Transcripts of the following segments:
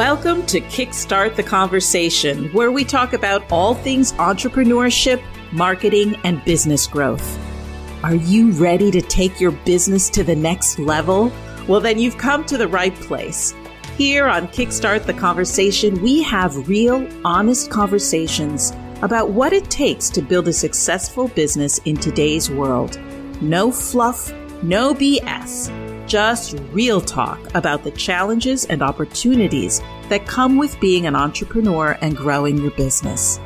Welcome to Kickstart the Conversation, where we talk about all things entrepreneurship, marketing, and business growth. Are you ready to take your business to the next level? Well, then you've come to the right place. Here on Kickstart the Conversation, we have real, honest conversations about what it takes to build a successful business in today's world. No fluff, no BS just real talk about the challenges and opportunities that come with being an entrepreneur and growing your business.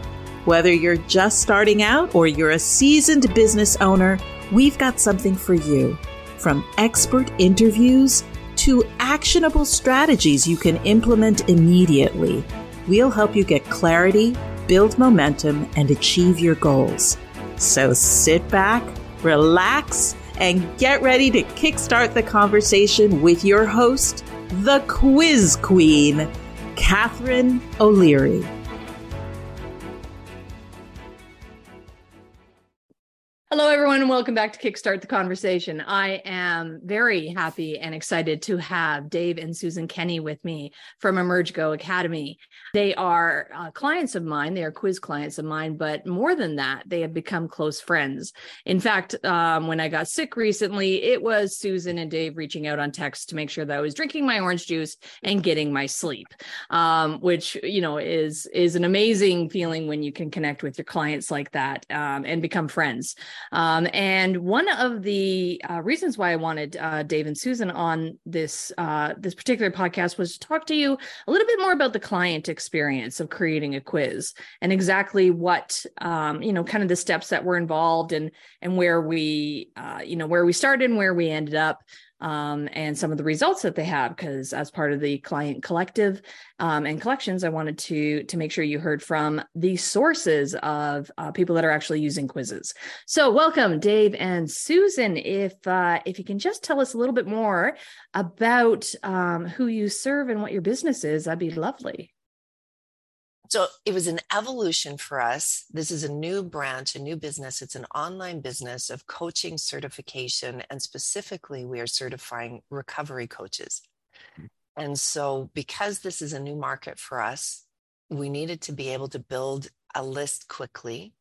Whether you're just starting out or you're a seasoned business owner, we've got something for you. From expert interviews to actionable strategies you can implement immediately, we'll help you get clarity, build momentum, and achieve your goals. So sit back, relax, and get ready to kickstart the conversation with your host, the quiz queen, Catharine O'Leary. Welcome back to Kickstart the Conversation. I am very happy and excited to have Dave and Susan Kenney with me from Emergo Academy. They are uh, clients of mine, they are quiz clients of mine, but more than that, they have become close friends. In fact, um, when I got sick recently, it was Susan and Dave reaching out on text to make sure that I was drinking my orange juice and getting my sleep, um, which, you know, is, is an amazing feeling when you can connect with your clients like that um, and become friends. Um, and one of the uh, reasons why I wanted uh, Dave and Susan on this uh, this particular podcast was to talk to you a little bit more about the client experience of creating a quiz and exactly what um, you know, kind of the steps that were involved and and where we uh, you know where we started and where we ended up um, and some of the results that they have. Because as part of the client collective um, and collections, I wanted to to make sure you heard from the sources of uh, people that are actually using quizzes. So, welcome, Dave and Susan. If uh, if you can just tell us a little bit more about um, who you serve and what your business is, that'd be lovely. So it was an evolution for us. This is a new branch, a new business. It's an online business of coaching certification. And specifically, we are certifying recovery coaches. Hmm. And so, because this is a new market for us, we needed to be able to build a list quickly.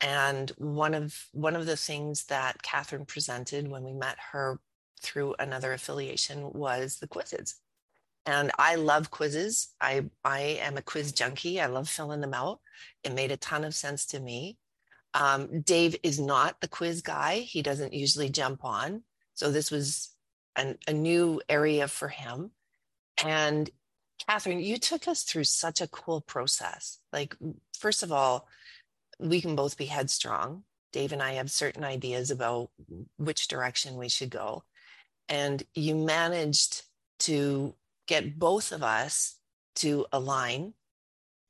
And one of one of the things that Catharine presented when we met her through another affiliation was the quizzes and I love quizzes. I I am a quiz junkie. I love filling them out. It made a ton of sense to me. Um, Dave is not the quiz guy. He doesn't usually jump on, so this was an, a new area for him. And Catharine, you took us through such a cool process. Like, first of all, we can both be headstrong. Dave and I have certain ideas about which direction we should go. And you managed to get both of us to align,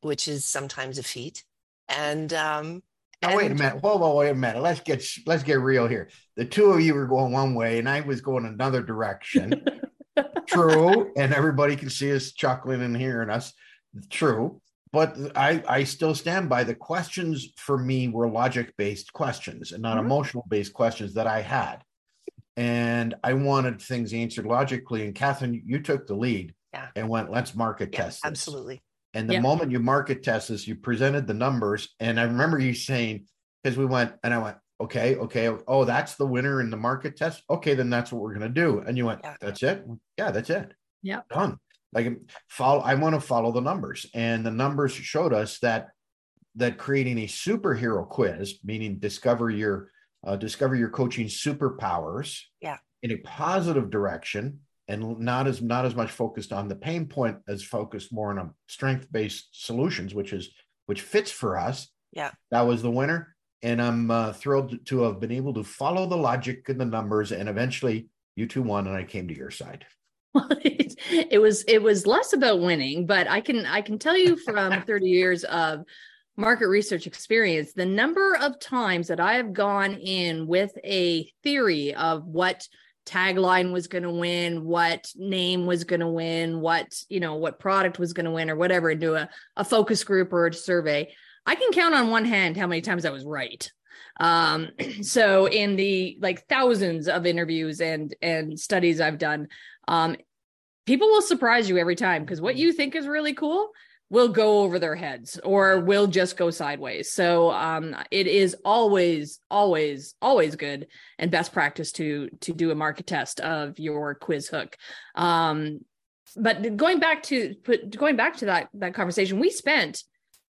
which is sometimes a feat. And um, now wait a minute. Whoa, whoa, wait a minute. Let's get let's get real here. The two of you were going one way, and I was going another direction. True, and everybody can see us chuckling and hearing us. True, but I I still stand by the questions for me were logic based questions and not mm-hmm. emotional based questions that I had and I wanted things answered logically. And Catharine, you took the lead yeah. and went, let's market yeah, test. This. Absolutely. And the yeah. moment you market test this, you presented the numbers. And I remember you saying, because we went, and I went, okay, okay, oh, that's the winner in the market test. Okay, then that's what we're gonna do. And you went, that's it. Yeah, that's it. Yeah, done. Like um, follow. I want to follow the numbers, and the numbers showed us that that creating a superhero quiz, meaning discover your uh, discover your coaching superpowers yeah. in a positive direction and not as not as much focused on the pain point as focused more on a strength based solutions which is which fits for us. Yeah. That was the winner. And i'm uh, thrilled to have been able to follow the logic and the numbers and eventually you two won and i came to your side. It was it was less about winning but i can i can tell you from 30 years of market research experience, the number of times that I have gone in with a theory of what tagline was going to win, what name was going to win, what, you know, what product was going to win or whatever, and do a, a focus group or a survey, I can count on one hand how many times I was right. Um, so in the like thousands of interviews and and studies I've done, um, people will surprise you every time because what you think is really cool will go over their heads or will just go sideways. So um, it is always, always, always good and best practice to to do a market test of your quiz hook. Um, but going back to going back to that that conversation, we spent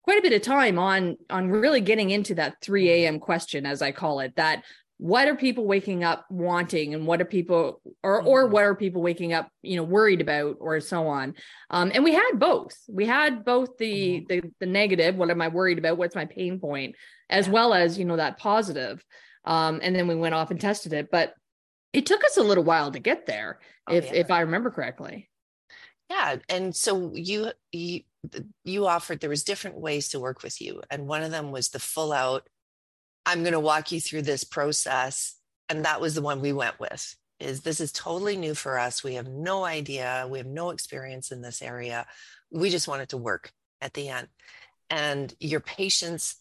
quite a bit of time on on really getting into that 3 a.m. question, as I call it, that what are people waking up wanting and what are people or or mm-hmm. what are people waking up you know worried about or so on um, and we had both we had both the, mm-hmm. the the negative what am i worried about what's my pain point as yeah. well as you know that positive um, and then we went off and tested it but it took us a little while to get there oh, if yeah. if i remember correctly yeah and so you you you offered there was different ways to work with you and one of them was the full out I'm going to walk you through this process. And that was the one we went with is this is totally new for us. We have no idea. We have no experience in this area. We just want it to work at the end. And your patience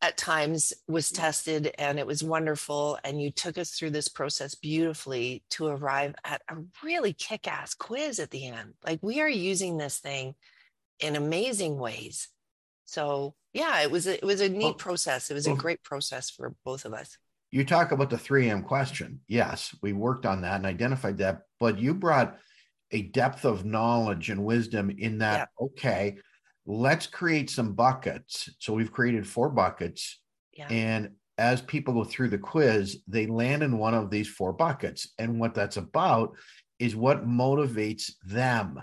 at times was tested and it was wonderful. And you took us through this process beautifully to arrive at a really kick ass quiz at the end. Like we are using this thing in amazing ways. So yeah, it was a, it was a neat well, process. It was well, a great process for both of us. You talk about the 3M question. Yes, we worked on that and identified that, but you brought a depth of knowledge and wisdom in that, yeah. okay, let's create some buckets. So we've created four buckets. Yeah. And as people go through the quiz, they land in one of these four buckets. And what that's about is what motivates them.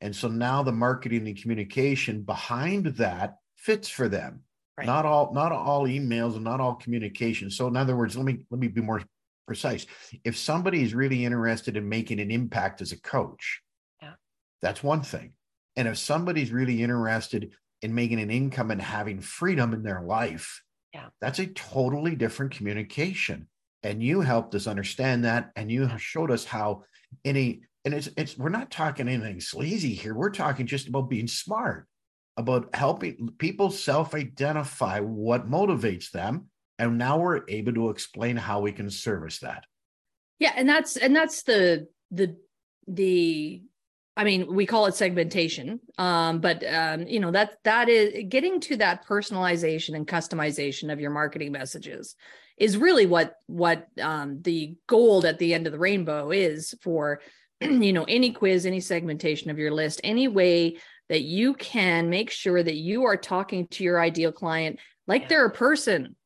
And so now the marketing and communication behind that fits for them. Right. Not all, not all emails and not all communication. So in other words, let me let me be more precise. If somebody is really interested in making an impact as a coach, yeah. that's one thing. And if somebody's really interested in making an income and having freedom in their life, yeah. that's a totally different communication. And you helped us understand that, and you showed us how any and it's it's we're not talking anything sleazy here. We're talking just about being smart about helping people self identify what motivates them. And now we're able to explain how we can service that. Yeah. And that's, and that's the, the, the, I mean, we call it segmentation, um, but um, you know that that is getting to that personalization and customization of your marketing messages is really what what um, the gold at the end of the rainbow is for you know any quiz, any segmentation of your list, any way that you can make sure that you are talking to your ideal client like yeah. they're a person.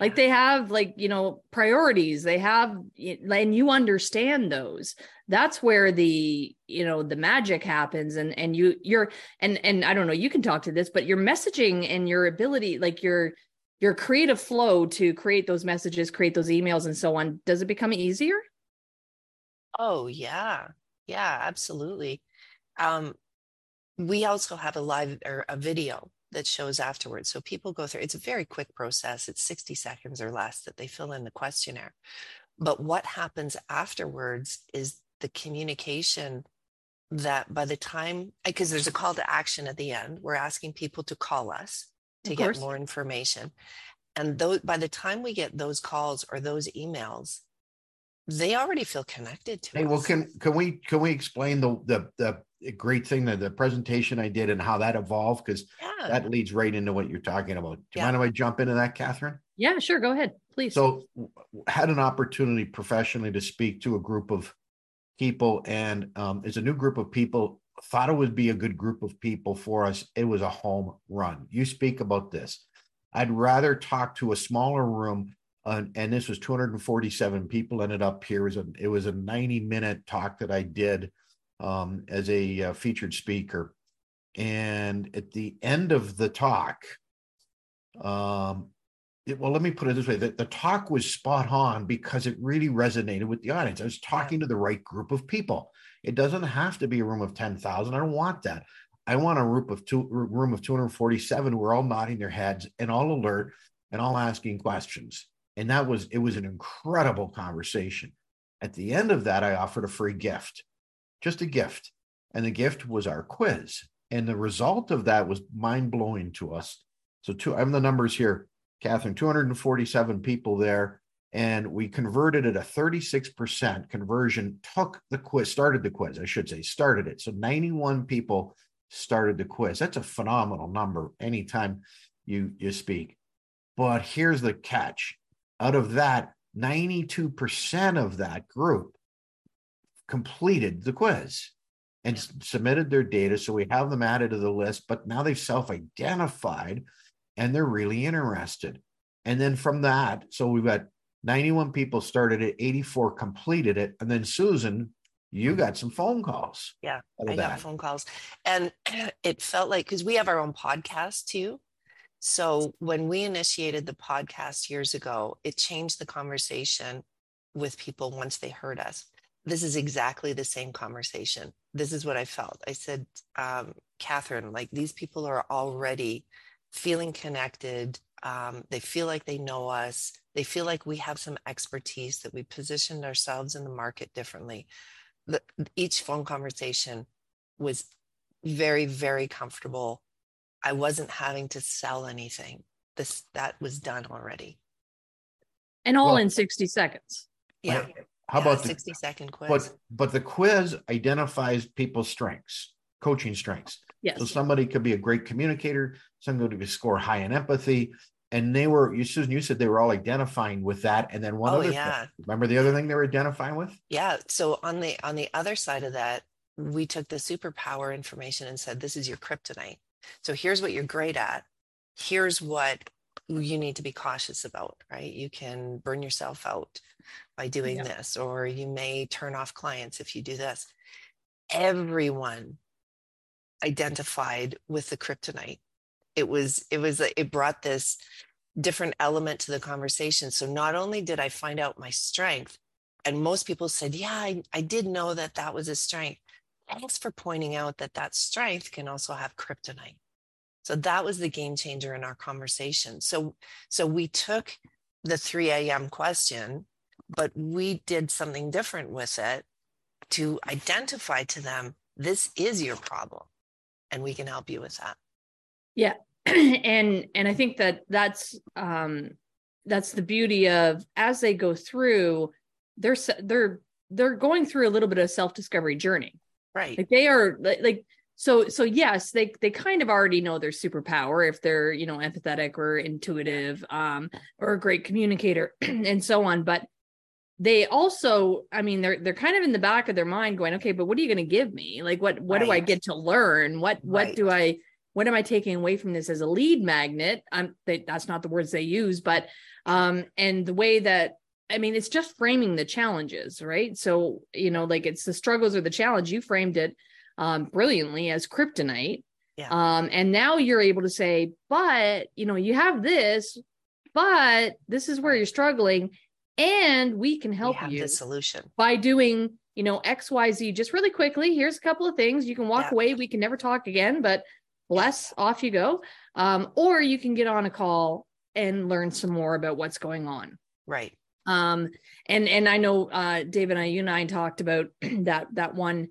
Like they have like you know priorities. They have and you understand those. That's where the you know the magic happens. And and you you're and and i don't know you can talk to this but your messaging and your ability like your your creative flow to create those messages create those emails and so on does it become easier? Oh yeah. Yeah absolutely. Um we also have a live or a video that shows afterwards. So people go through, it's a very quick process. It's 60 seconds or less that they fill in the questionnaire. But what happens afterwards is the communication that by the time, eh, because there's a call to action at the end, we're asking people to call us to get more information. And though, by the time we get those calls or those emails, they already feel connected to hey, us. well, can can we can we explain the the the great thing that the presentation I did and how that evolved because yeah. that leads right into what you're talking about. Do you yeah. mind if I jump into that, Catharine? Yeah, sure. Go ahead, please. So, had an opportunity professionally to speak to a group of people, and um, it's a new group of people. Thought it would be a good group of people for us. It was a home run. You speak about this. I'd rather talk to a smaller room, uh, and this was 247 people ended up here. It was a, it was a 90 minute talk that I did um, as a uh, featured speaker. And at the end of the talk, um, it, well, let me put it this way: the, the talk was spot on because it really resonated with the audience. I was talking to the right group of people. It doesn't have to be a room of ten thousand. I don't want that. I want a room of two room of two hundred forty-seven who are all nodding their heads and all alert and all asking questions. And that was it was an incredible conversation. At the end of that, I offered a free gift just a gift. And the gift was our quiz. And the result of that was mind blowing to us. So, two, I have the numbers here, Catharine 247 people there. and we converted at a 36% conversion took the quiz started the quiz i should say started it so 91 people started the quiz that's a phenomenal number anytime you you speak but here's the catch out of that 92% of that group completed the quiz and yeah. submitted their data so we have them added to the list but now they've self-identified and they're really interested and then from that so we've got 91 people started it, 84 completed it. And then Susan, you got some phone calls. Yeah, I that. got phone calls. And it felt like because we have our own podcast too. So when we initiated the podcast years ago, it changed the conversation with people once they heard us. This is exactly the same conversation. This is what I felt. I said, um, Catharine, like these people are already feeling connected. Um, they feel like they know us. They feel like we have some expertise, that we positioned ourselves in the market differently. The, each phone conversation was very, very comfortable. I wasn't having to sell anything. This that was mm-hmm. done already. And all well, in 60 seconds. Yeah. How yeah, about the 60 second quiz? But but the quiz identifies people's strengths, coaching strengths. Yes. So somebody could be a great communicator, somebody could score high in empathy, and they were you susan you said they were all identifying with that and then one oh, other yeah. thing, remember the other thing they were identifying with yeah so on the on the other side of that we took the superpower information and said this is your kryptonite so here's what you're great at. Here's what you need to be cautious about right? You can burn yourself out by doing yeah. this or you may turn off clients if you do this. Everyone identified with the kryptonite. It was it was it brought this different element to the conversation. So not only did i find out my strength and most people said yeah i, I did know that that was a strength thanks for pointing out that that strength can also have kryptonite. So that was the game changer in our conversation. So so we took the 3 a.m question but we did something different with it to identify to them this is your problem and we can help you with that. Yeah. And and i think that that's um that's the beauty of as they go through they're they're they're going through a little bit of self discovery journey right like they are like so so yes they they kind of already know their superpower if they're you know empathetic or intuitive um or a great communicator and so on but they also i mean they're they're kind of in the back of their mind going okay but what are you going to give me like what what right. do i get to learn what what right. do i what am I taking away from this as a lead magnet? I'm they, that's not the words they use, but um, and the way that I mean, it's just framing the challenges, right? So you know, like it's the struggles or the challenge. You framed it um, brilliantly as kryptonite, yeah. um, and now you're able to say, but you know, you have this, but this is where you're struggling, and we can help you the solution by doing you know X, Y, Z. Just really quickly, here's a couple of things you can walk yeah. away. We can never talk again, but less off you go um, or you can get on a call and learn some more about what's going on right um, and and i know uh, dave and i you and i talked about that that one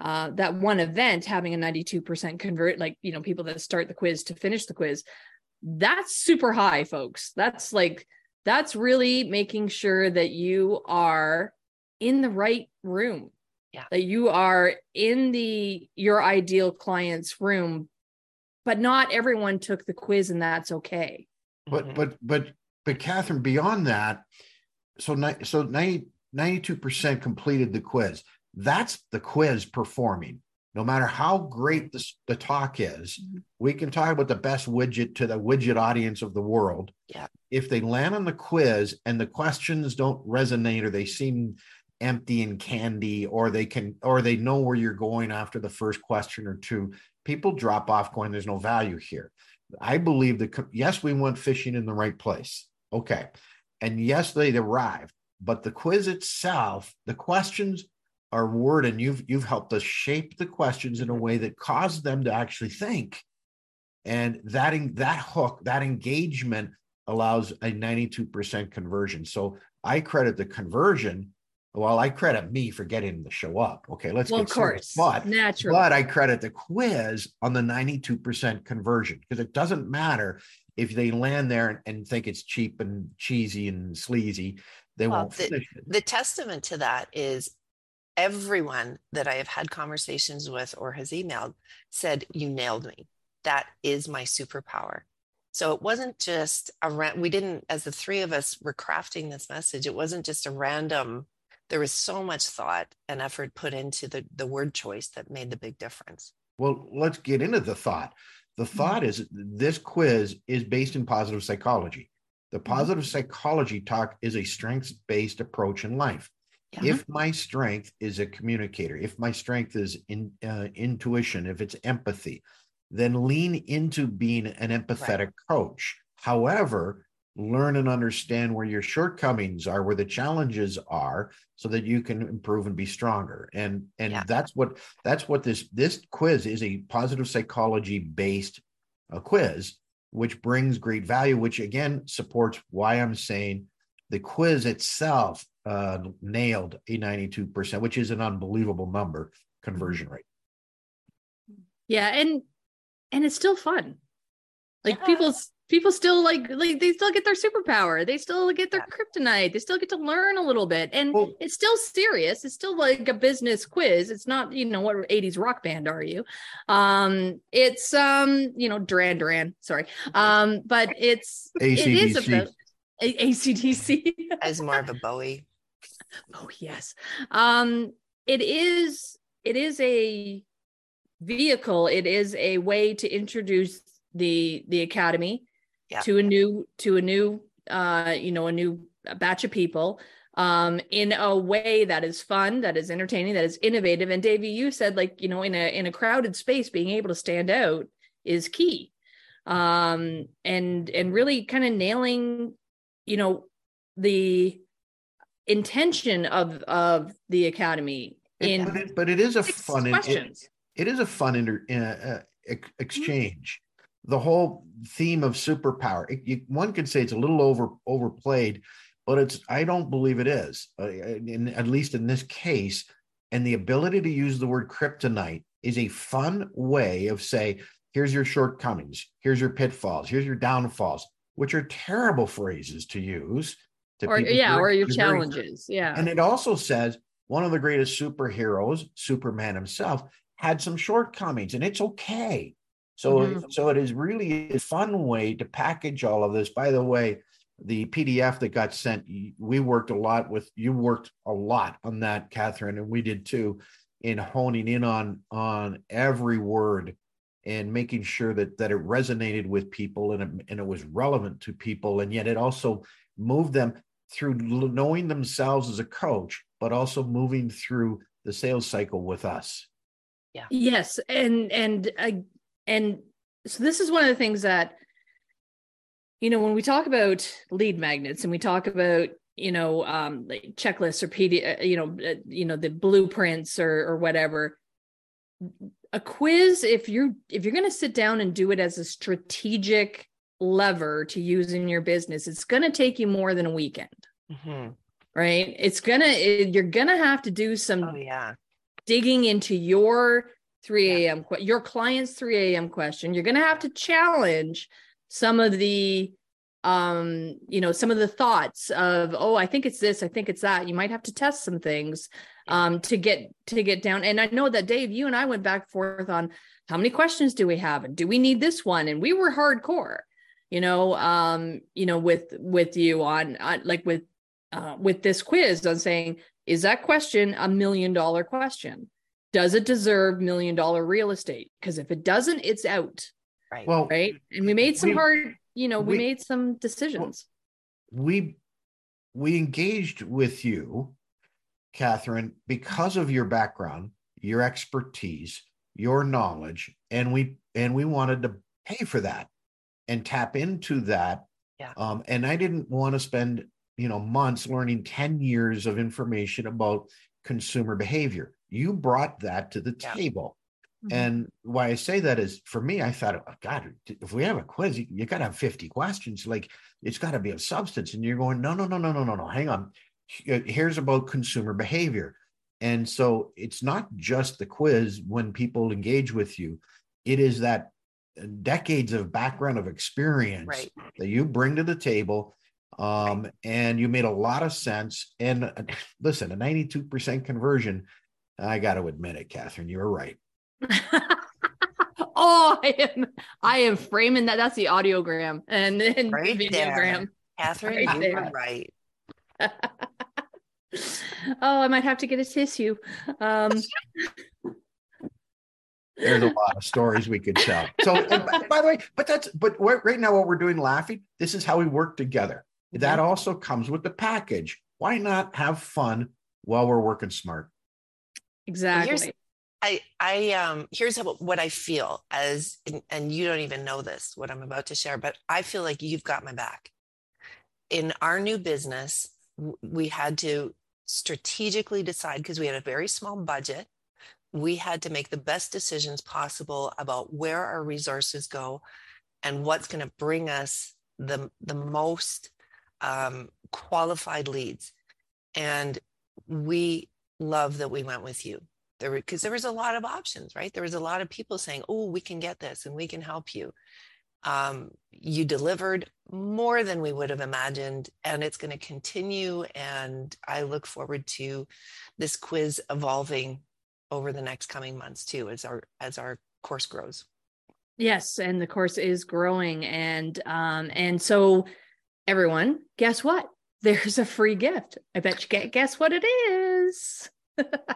uh, that one event having a 92% convert like you know people that start the quiz to finish the quiz that's super high folks that's like that's really making sure that you are in the right room yeah. that you are in the your ideal client's room but not everyone took the quiz and that's okay but mm-hmm. but but but catharine beyond that so so 90, 92% completed the quiz. That's the quiz performing. No matter how great the, the talk is mm-hmm. we can talk about the best widget to the widget audience of the world. Yeah. If they land on the quiz and the questions don't resonate or they seem empty and candy or they can or they know where you're going after the first question or two people drop off going there's no value here. I believe that yes we went fishing in the right place. Okay and yes they arrived but the quiz itself the questions are word and you've you've helped us shape the questions in a way that caused them to actually think. And that that hook that engagement allows a 92% conversion. So i credit the conversion. Well, I credit me for getting the show up. Okay, let's well, get of course, but naturally, but I credit the quiz on the 92% conversion because it doesn't matter if they land there and, think it's cheap and cheesy and sleazy. they Well, won't it. The testament to that is everyone that I have had conversations with or has emailed said, You nailed me. That is my superpower. So it wasn't just a ra- we didn't, as the three of us were crafting this message, it wasn't just a random, there was so much thought and effort put into the, the word choice that made the big difference. Well, let's get into the thought. The Mm-hmm. thought is this quiz is based in positive psychology. The Mm-hmm. positive psychology talk is a strengths based approach in life. Yeah. If my strength is a communicator, if my strength is in uh, intuition, if it's empathy, then lean into being an empathetic coach. However, learn and understand where your shortcomings are, where the challenges are, so that you can improve and be stronger. And and Yeah. that's what that's what this this quiz is a positive psychology based uh, quiz, which brings great value. Which again supports why I'm saying the quiz itself uh, nailed a 92%, which is an unbelievable number conversion rate. Yeah, and and it's still fun. Like Yeah. people people still like like they still get their superpower. They still get their Yeah. kryptonite. They still get to learn a little bit. And Well- it's still serious. It's still like a business quiz. It's not, you know, what 80s rock band are you? Um it's um, you know, Duran Duran, sorry. Um but it's it is AC/DC. about A- ACDC. As more of a Bowie. Oh yes. Um it is it is a vehicle. It is a way to introduce the the academy Yeah. to a new to a new uh you know a new batch of people um in a way that is fun, that is entertaining, that is innovative and Davey you said like you know in a in a crowded space being able to stand out is key. Um and and really kind of nailing you know the intention of of the academy It- in but, it, but it is a fun it, it is a fun inter, uh, uh, ex- exchange. The whole theme of superpower. It, you, one could say it's a little over overplayed, but it's I don't believe it is. Uh, in, at least in this case, and the ability to use the word kryptonite is a fun way of say, here's your shortcomings, here's your pitfalls, here's your downfalls, which are terrible phrases to use. To or people yeah or your challenges yeah and it also says one of the greatest superheroes, Superman himself, had some shortcomings, and it's okay. So, Mhm. so it is really a fun way to package all of this. By the way, the PDF that got sent, we worked a lot with. You worked a lot on that, Catharine, and we did too, in honing in on on every word and making sure that that it resonated with people and it, and it was relevant to people, and yet it also moved them through knowing themselves as a coach, but also moving through the sales cycle with us. Yeah. Yes and and uh, and so this is one of the things that you know when we talk about lead magnets and we talk about you know um like checklists or pd uh, you know uh, you know the blueprints or or whatever a quiz if you're if you're going to sit down and do it as a strategic lever to use in your business it's going to take you more than a weekend Mhm. right it's gonna it, you're gonna have to do some Oh, yeah. digging into your 3 a.m que- your client's 3 a.m question you're gonna have to challenge some of the um you know some of the thoughts of oh i think it's this i think it's that. You might have to test some things um to get to get down. And i know that dave you and i went back and forth on how many questions do we have and do we need this one? And we were hardcore you know um you know with with you on, on like with uh, with this quiz on saying is that question a million dollar question does it deserve million dollar real estate because if it doesn't it's out Right. Well, right and we made some We- hard you know we, we- made some decisions we we engaged with you, Catharine, because of your background, your expertise, your knowledge, and we and we wanted to pay for that and tap into that. Yeah. Um, and I didn't want to spend you know months learning 10 years of information about consumer behavior. You brought that to the Yeah. table. Mhm. And why I say that is for me, I thought, oh, God, if we have a quiz, you, you got to have 50 questions. Like it's got to be of substance. And you're going, no, no, no, no, no, no, no. Hang on. Here's about consumer behavior. And so it's not just the quiz when people engage with you, it is that uh, decades of background of experience Right. that you bring to the table Um, and you made a lot of sense. And uh, listen, a 92% conversion, I got to admit it, Catharine, you were right. oh, I am I am framing that. That's the audiogram and then right videogram. Catharine, right you there. were right. oh, I might have to get a tissue. Um, there's a lot of stories we could tell. So, by, by, the way, but that's but right now what we're doing, laughing. This is how we work together. That also comes with the package. Why not have fun while we're working smart? Exactly. Here's, I I um here's how, what I feel as and you don't even know this what I'm about to share, but I feel like you've got my back. In our new business, we had to strategically decide because we had a very small budget we had to make the best decisions possible about where our resources go and what's going to bring us the, the most um, qualified leads. And we love that we went with you there because there was a lot of options, right? There was a lot of people saying, "Oh, we can get this and we can help you." Um, you delivered more than we would have imagined, and it's going to continue. And I look forward to this quiz evolving over the next coming months too as our as our course grows yes and the course is growing and um and so everyone guess what there's a free gift i bet you get guess what it is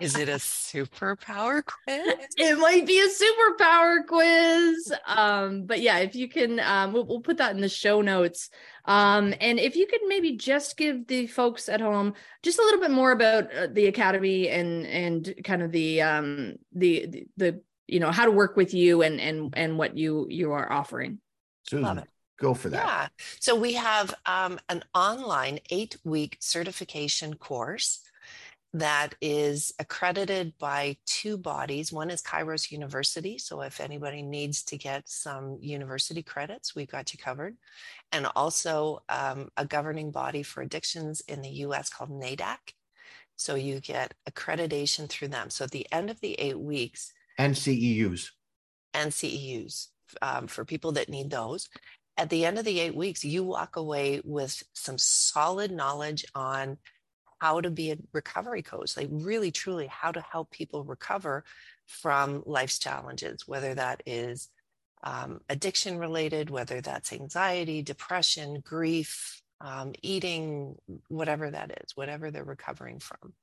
is it a superpower quiz? It might be a superpower quiz. Um, but yeah, if you can, um, we'll, we'll, put that in the show notes. Um, and if you could maybe just give the folks at home just a little bit more about uh, the academy and and kind of the um the, the the you know how to work with you and and and what you you are offering. Susan, go for that. Yeah. So we have um, an online eight week certification course that is accredited by two bodies. One is Kairos University. So if anybody needs to get some university credits, we've got you covered. And also um, a governing body for addictions in the US called NAADAC. So you get accreditation through them. So at the end of the eight weeks, and CEUs. And CEUs um, for people that need those. At the end of the eight weeks, you walk away with some solid knowledge on how to be a recovery coach, like really truly how to help people recover from life's challenges, whether that is um, addiction related, whether that's anxiety, depression, grief, um, eating, whatever that is, whatever they're recovering from.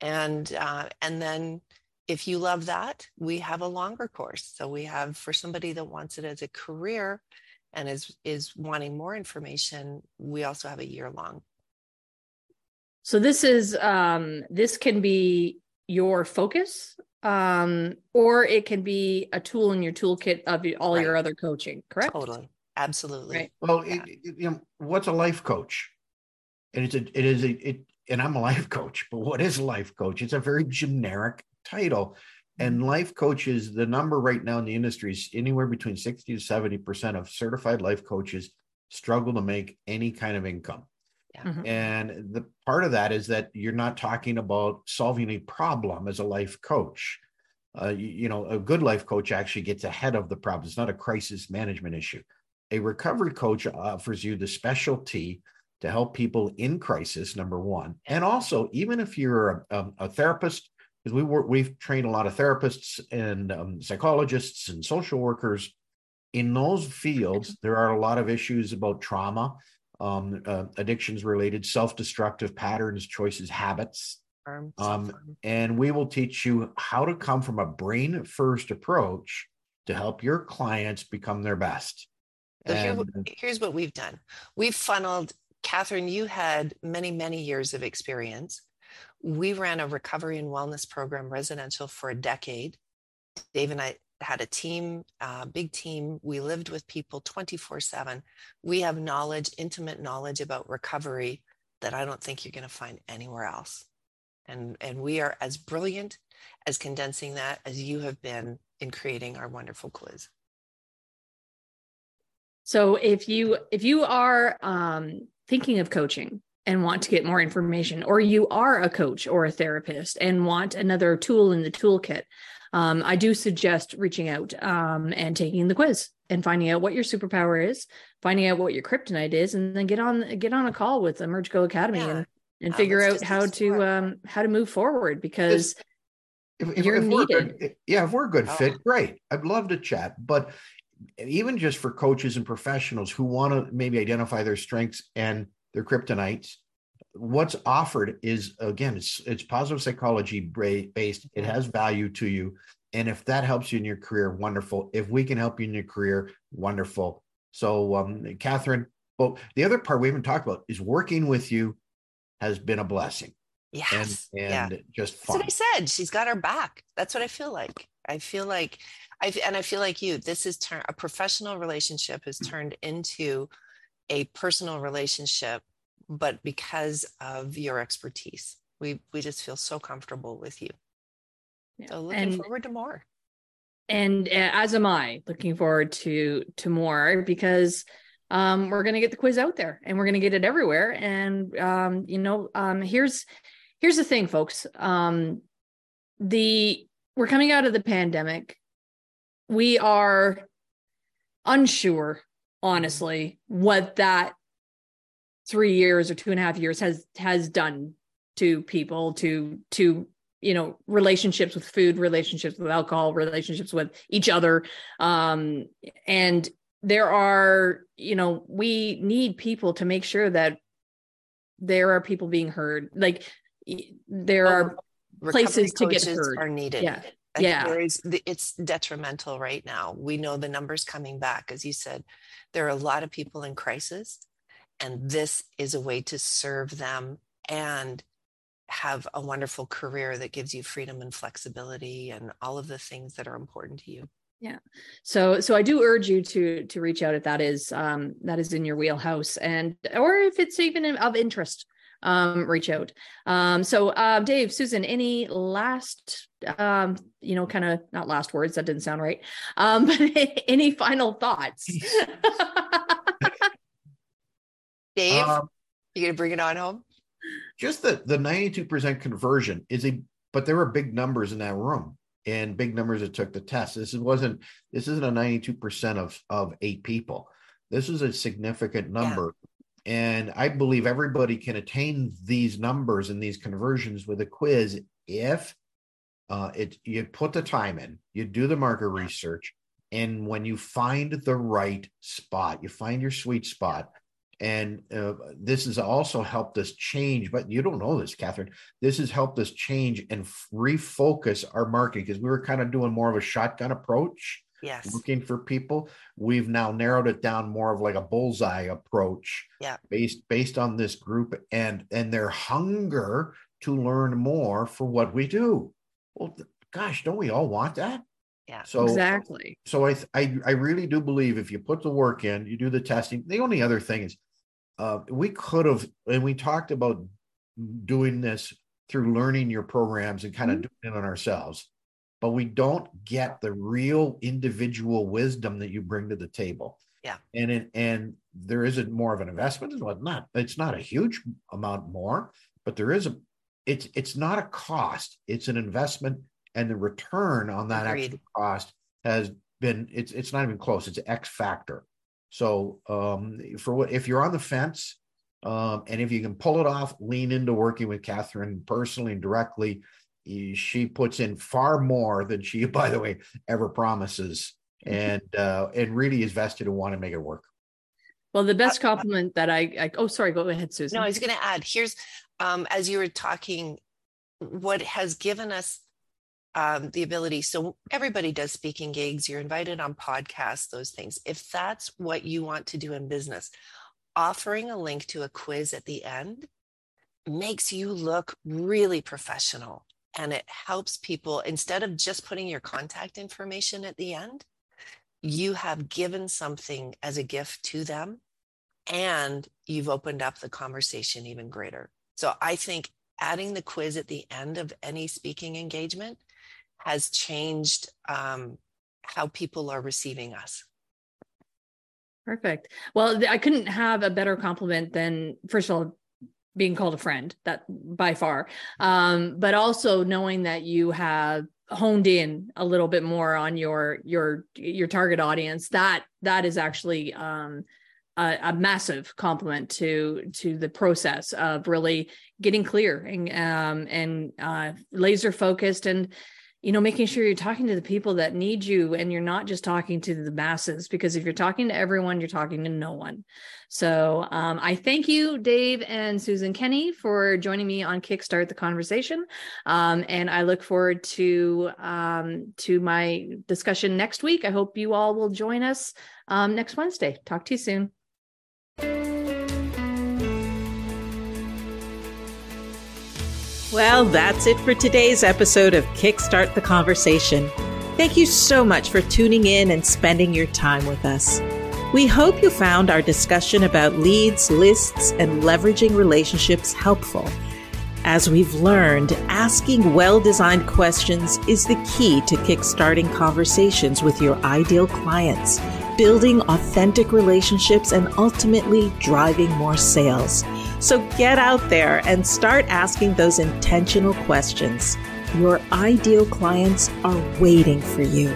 And uh, and then if you love that, we have a longer course. So we have for somebody that wants it as a career and is is wanting more information, we also have a year long so this is um this can be your focus um or it can be a tool in your toolkit of all right. your other coaching, correct? Totally. Absolutely. Right. Well, yeah. it, it, you know, what's a life coach? And it's a it is a it and I'm a life coach, but what is a life coach? It's a very generic title. And mm-hmm. life coaches, the number right now in the industry is anywhere between 60 to 70% of certified life coaches struggle to make any kind of income. Mm-hmm. And the part of that is that you're not talking about solving a problem as a life coach. Uh, you, you, know, a good life coach actually gets ahead of the problem. It's not a crisis management issue. A recovery coach offers you the specialty to help people in crisis, number one. And also, even if you're a, a, a therapist, because we work, we've trained a lot of therapists and um, psychologists and social workers. In those fields, there are a lot of issues about trauma um, uh, addictions related, self destructive patterns, choices, habits. Um, and we will teach you how to come from a brain first approach to help your clients become their best. So and, here, here's what we've done we've funneled, Catharine, you had many, many years of experience. We ran a recovery and wellness program residential for a decade. Dave and I had a team, a big team. We lived with people 24 7. We have knowledge, intimate knowledge about recovery that I don't think you're going to find anywhere else. And, and we are as brilliant as condensing that as you have been in creating our wonderful quiz. So if you if you are um, thinking of coaching and want to get more information, or you are a coach or a therapist and want another tool in the toolkit, um, I do suggest reaching out um, and taking the quiz and finding out what your superpower is, finding out what your kryptonite is, and then get on get on a call with Emergo Academy yeah. and and uh, figure out how to um how to move forward because if, if, you're if needed. Good, yeah, if we're a good oh. fit, great. I'd love to chat, but even just for coaches and professionals who want to maybe identify their strengths and their kryptonites what's offered is again it's it's positive psychology based. It has value to you. And if that helps you in your career wonderful. If we can help you in your career wonderful. So um catharine well the other part we haven't talked about is working with you has been a blessing. Yes. And, and yeah. just fun. that's what i said. She's got our back. That's what i feel like. I feel like I and I feel like you. This is turn a professional relationship has turned into a personal relationship, but because of your expertise, we we just feel so comfortable with you. Yeah. So looking and, forward to more. And uh, as am I, looking forward to to more because um, we're going to get the quiz out there and we're going to get it everywhere. And um, you know, um, here's here's the thing, folks. Um, the we're coming out of the pandemic we are unsure, honestly, what that three years or two and a half years has has done to people, to to you know relationships with food, relationships with alcohol, relationships with each other, um, and there are you know we need people to make sure that there are people being heard. Like there oh, are places to get heard. are needed. Yeah. Yeah. there is it's detrimental right now. We know the numbers coming back. As you said there are a lot of people in crisis and this is a way to serve them and have a wonderful career that gives you freedom and flexibility and all of the things that are important to you yeah so so i do urge you to to reach out if that is um that is in your wheelhouse and or if it's even of interest um, reach out. Um, so, uh, Dave, Susan, any last, um, you know, kind of not last words, that didn't sound right, um, but any final thoughts? Dave, um, you gonna bring it on home? Just the the 92% conversion is a, but there were big numbers in that room and big numbers that took the test. This wasn't, this isn't a 92% of, of eight people. This is a significant number. And I believe everybody can attain these numbers and these conversions with a quiz if uh, it you put the time in, you do the market research, and when you find the right spot, you find your sweet spot. And uh, this has also helped us change, but you don't know this, Catharine. This has helped us change and refocus our marketing because we were kind of doing more of a shotgun approach yes. looking for people. We've now narrowed it down more of like a bullseye approach yeah. based based on this group and and their hunger to learn more for what we do. Well gosh don't we all want that? Yeah. So exactly. so i i, I really do believe if you put the work in you do the testing. The only other thing is uh, we could have and we talked about doing this through learning your programs and kind of mm-hmm. doing it on ourselves but we don't get the real individual wisdom that you bring to the table. Yeah. And it, and there isn't more of an investment. It's not, it's not a huge amount more, but there is a, it's, it's not a cost. It's an investment and the return on that Agreed. extra cost has been, it's, it's not even close. It's X factor. So um, for what, if you're on the fence um, and if you can pull it off, lean into working with Catharine personally and directly, she puts in far more than she, by the way, ever promises, and uh, and really is vested in want to make it work. Well, the best uh, compliment that I, I oh sorry, go ahead, Susan. No, I was going to add. Here's um, as you were talking, what has given us um, the ability. So everybody does speaking gigs. You're invited on podcasts, those things. If that's what you want to do in business, offering a link to a quiz at the end makes you look really professional and it helps people instead of just putting your contact information at the end you have given something as a gift to them and you've opened up the conversation even greater so i think adding the quiz at the end of any speaking engagement has changed um, how people are receiving us Perfect. Well, I couldn't have a better compliment than, first of all, being called a friend that by far um, but also knowing that you have honed in a little bit more on your your your target audience that that is actually um a, a massive compliment to to the process of really getting clear and um and uh laser focused and you know making sure you're talking to the people that need you and you're not just talking to the masses because if you're talking to everyone you're talking to no one. So um, i thank you dave and susan kenney for joining me on kickstart the conversation. Um, and i look forward to um, to my discussion next week. I hope you all will join us um, next wednesday. Talk to you soon Well, that's it for today's episode of Kickstart the Conversation. Thank you so much for tuning in and spending your time with us. We hope you found our discussion about leads, lists, and leveraging relationships helpful. As we've learned, asking well designed questions is the key to kickstarting conversations with your ideal clients, building authentic relationships, and ultimately driving more sales. So get out there and start asking those intentional questions. Your ideal clients are waiting for you.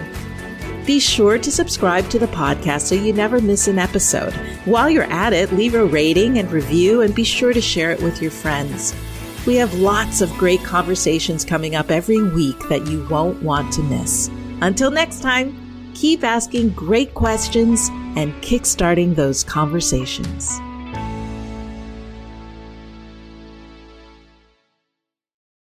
Be sure to subscribe to the podcast so you never miss an episode. While you're at it, leave a rating and review and be sure to share it with your friends. We have lots of great conversations coming up every week that you won't want to miss. Until next time, keep asking great questions and kickstarting those conversations.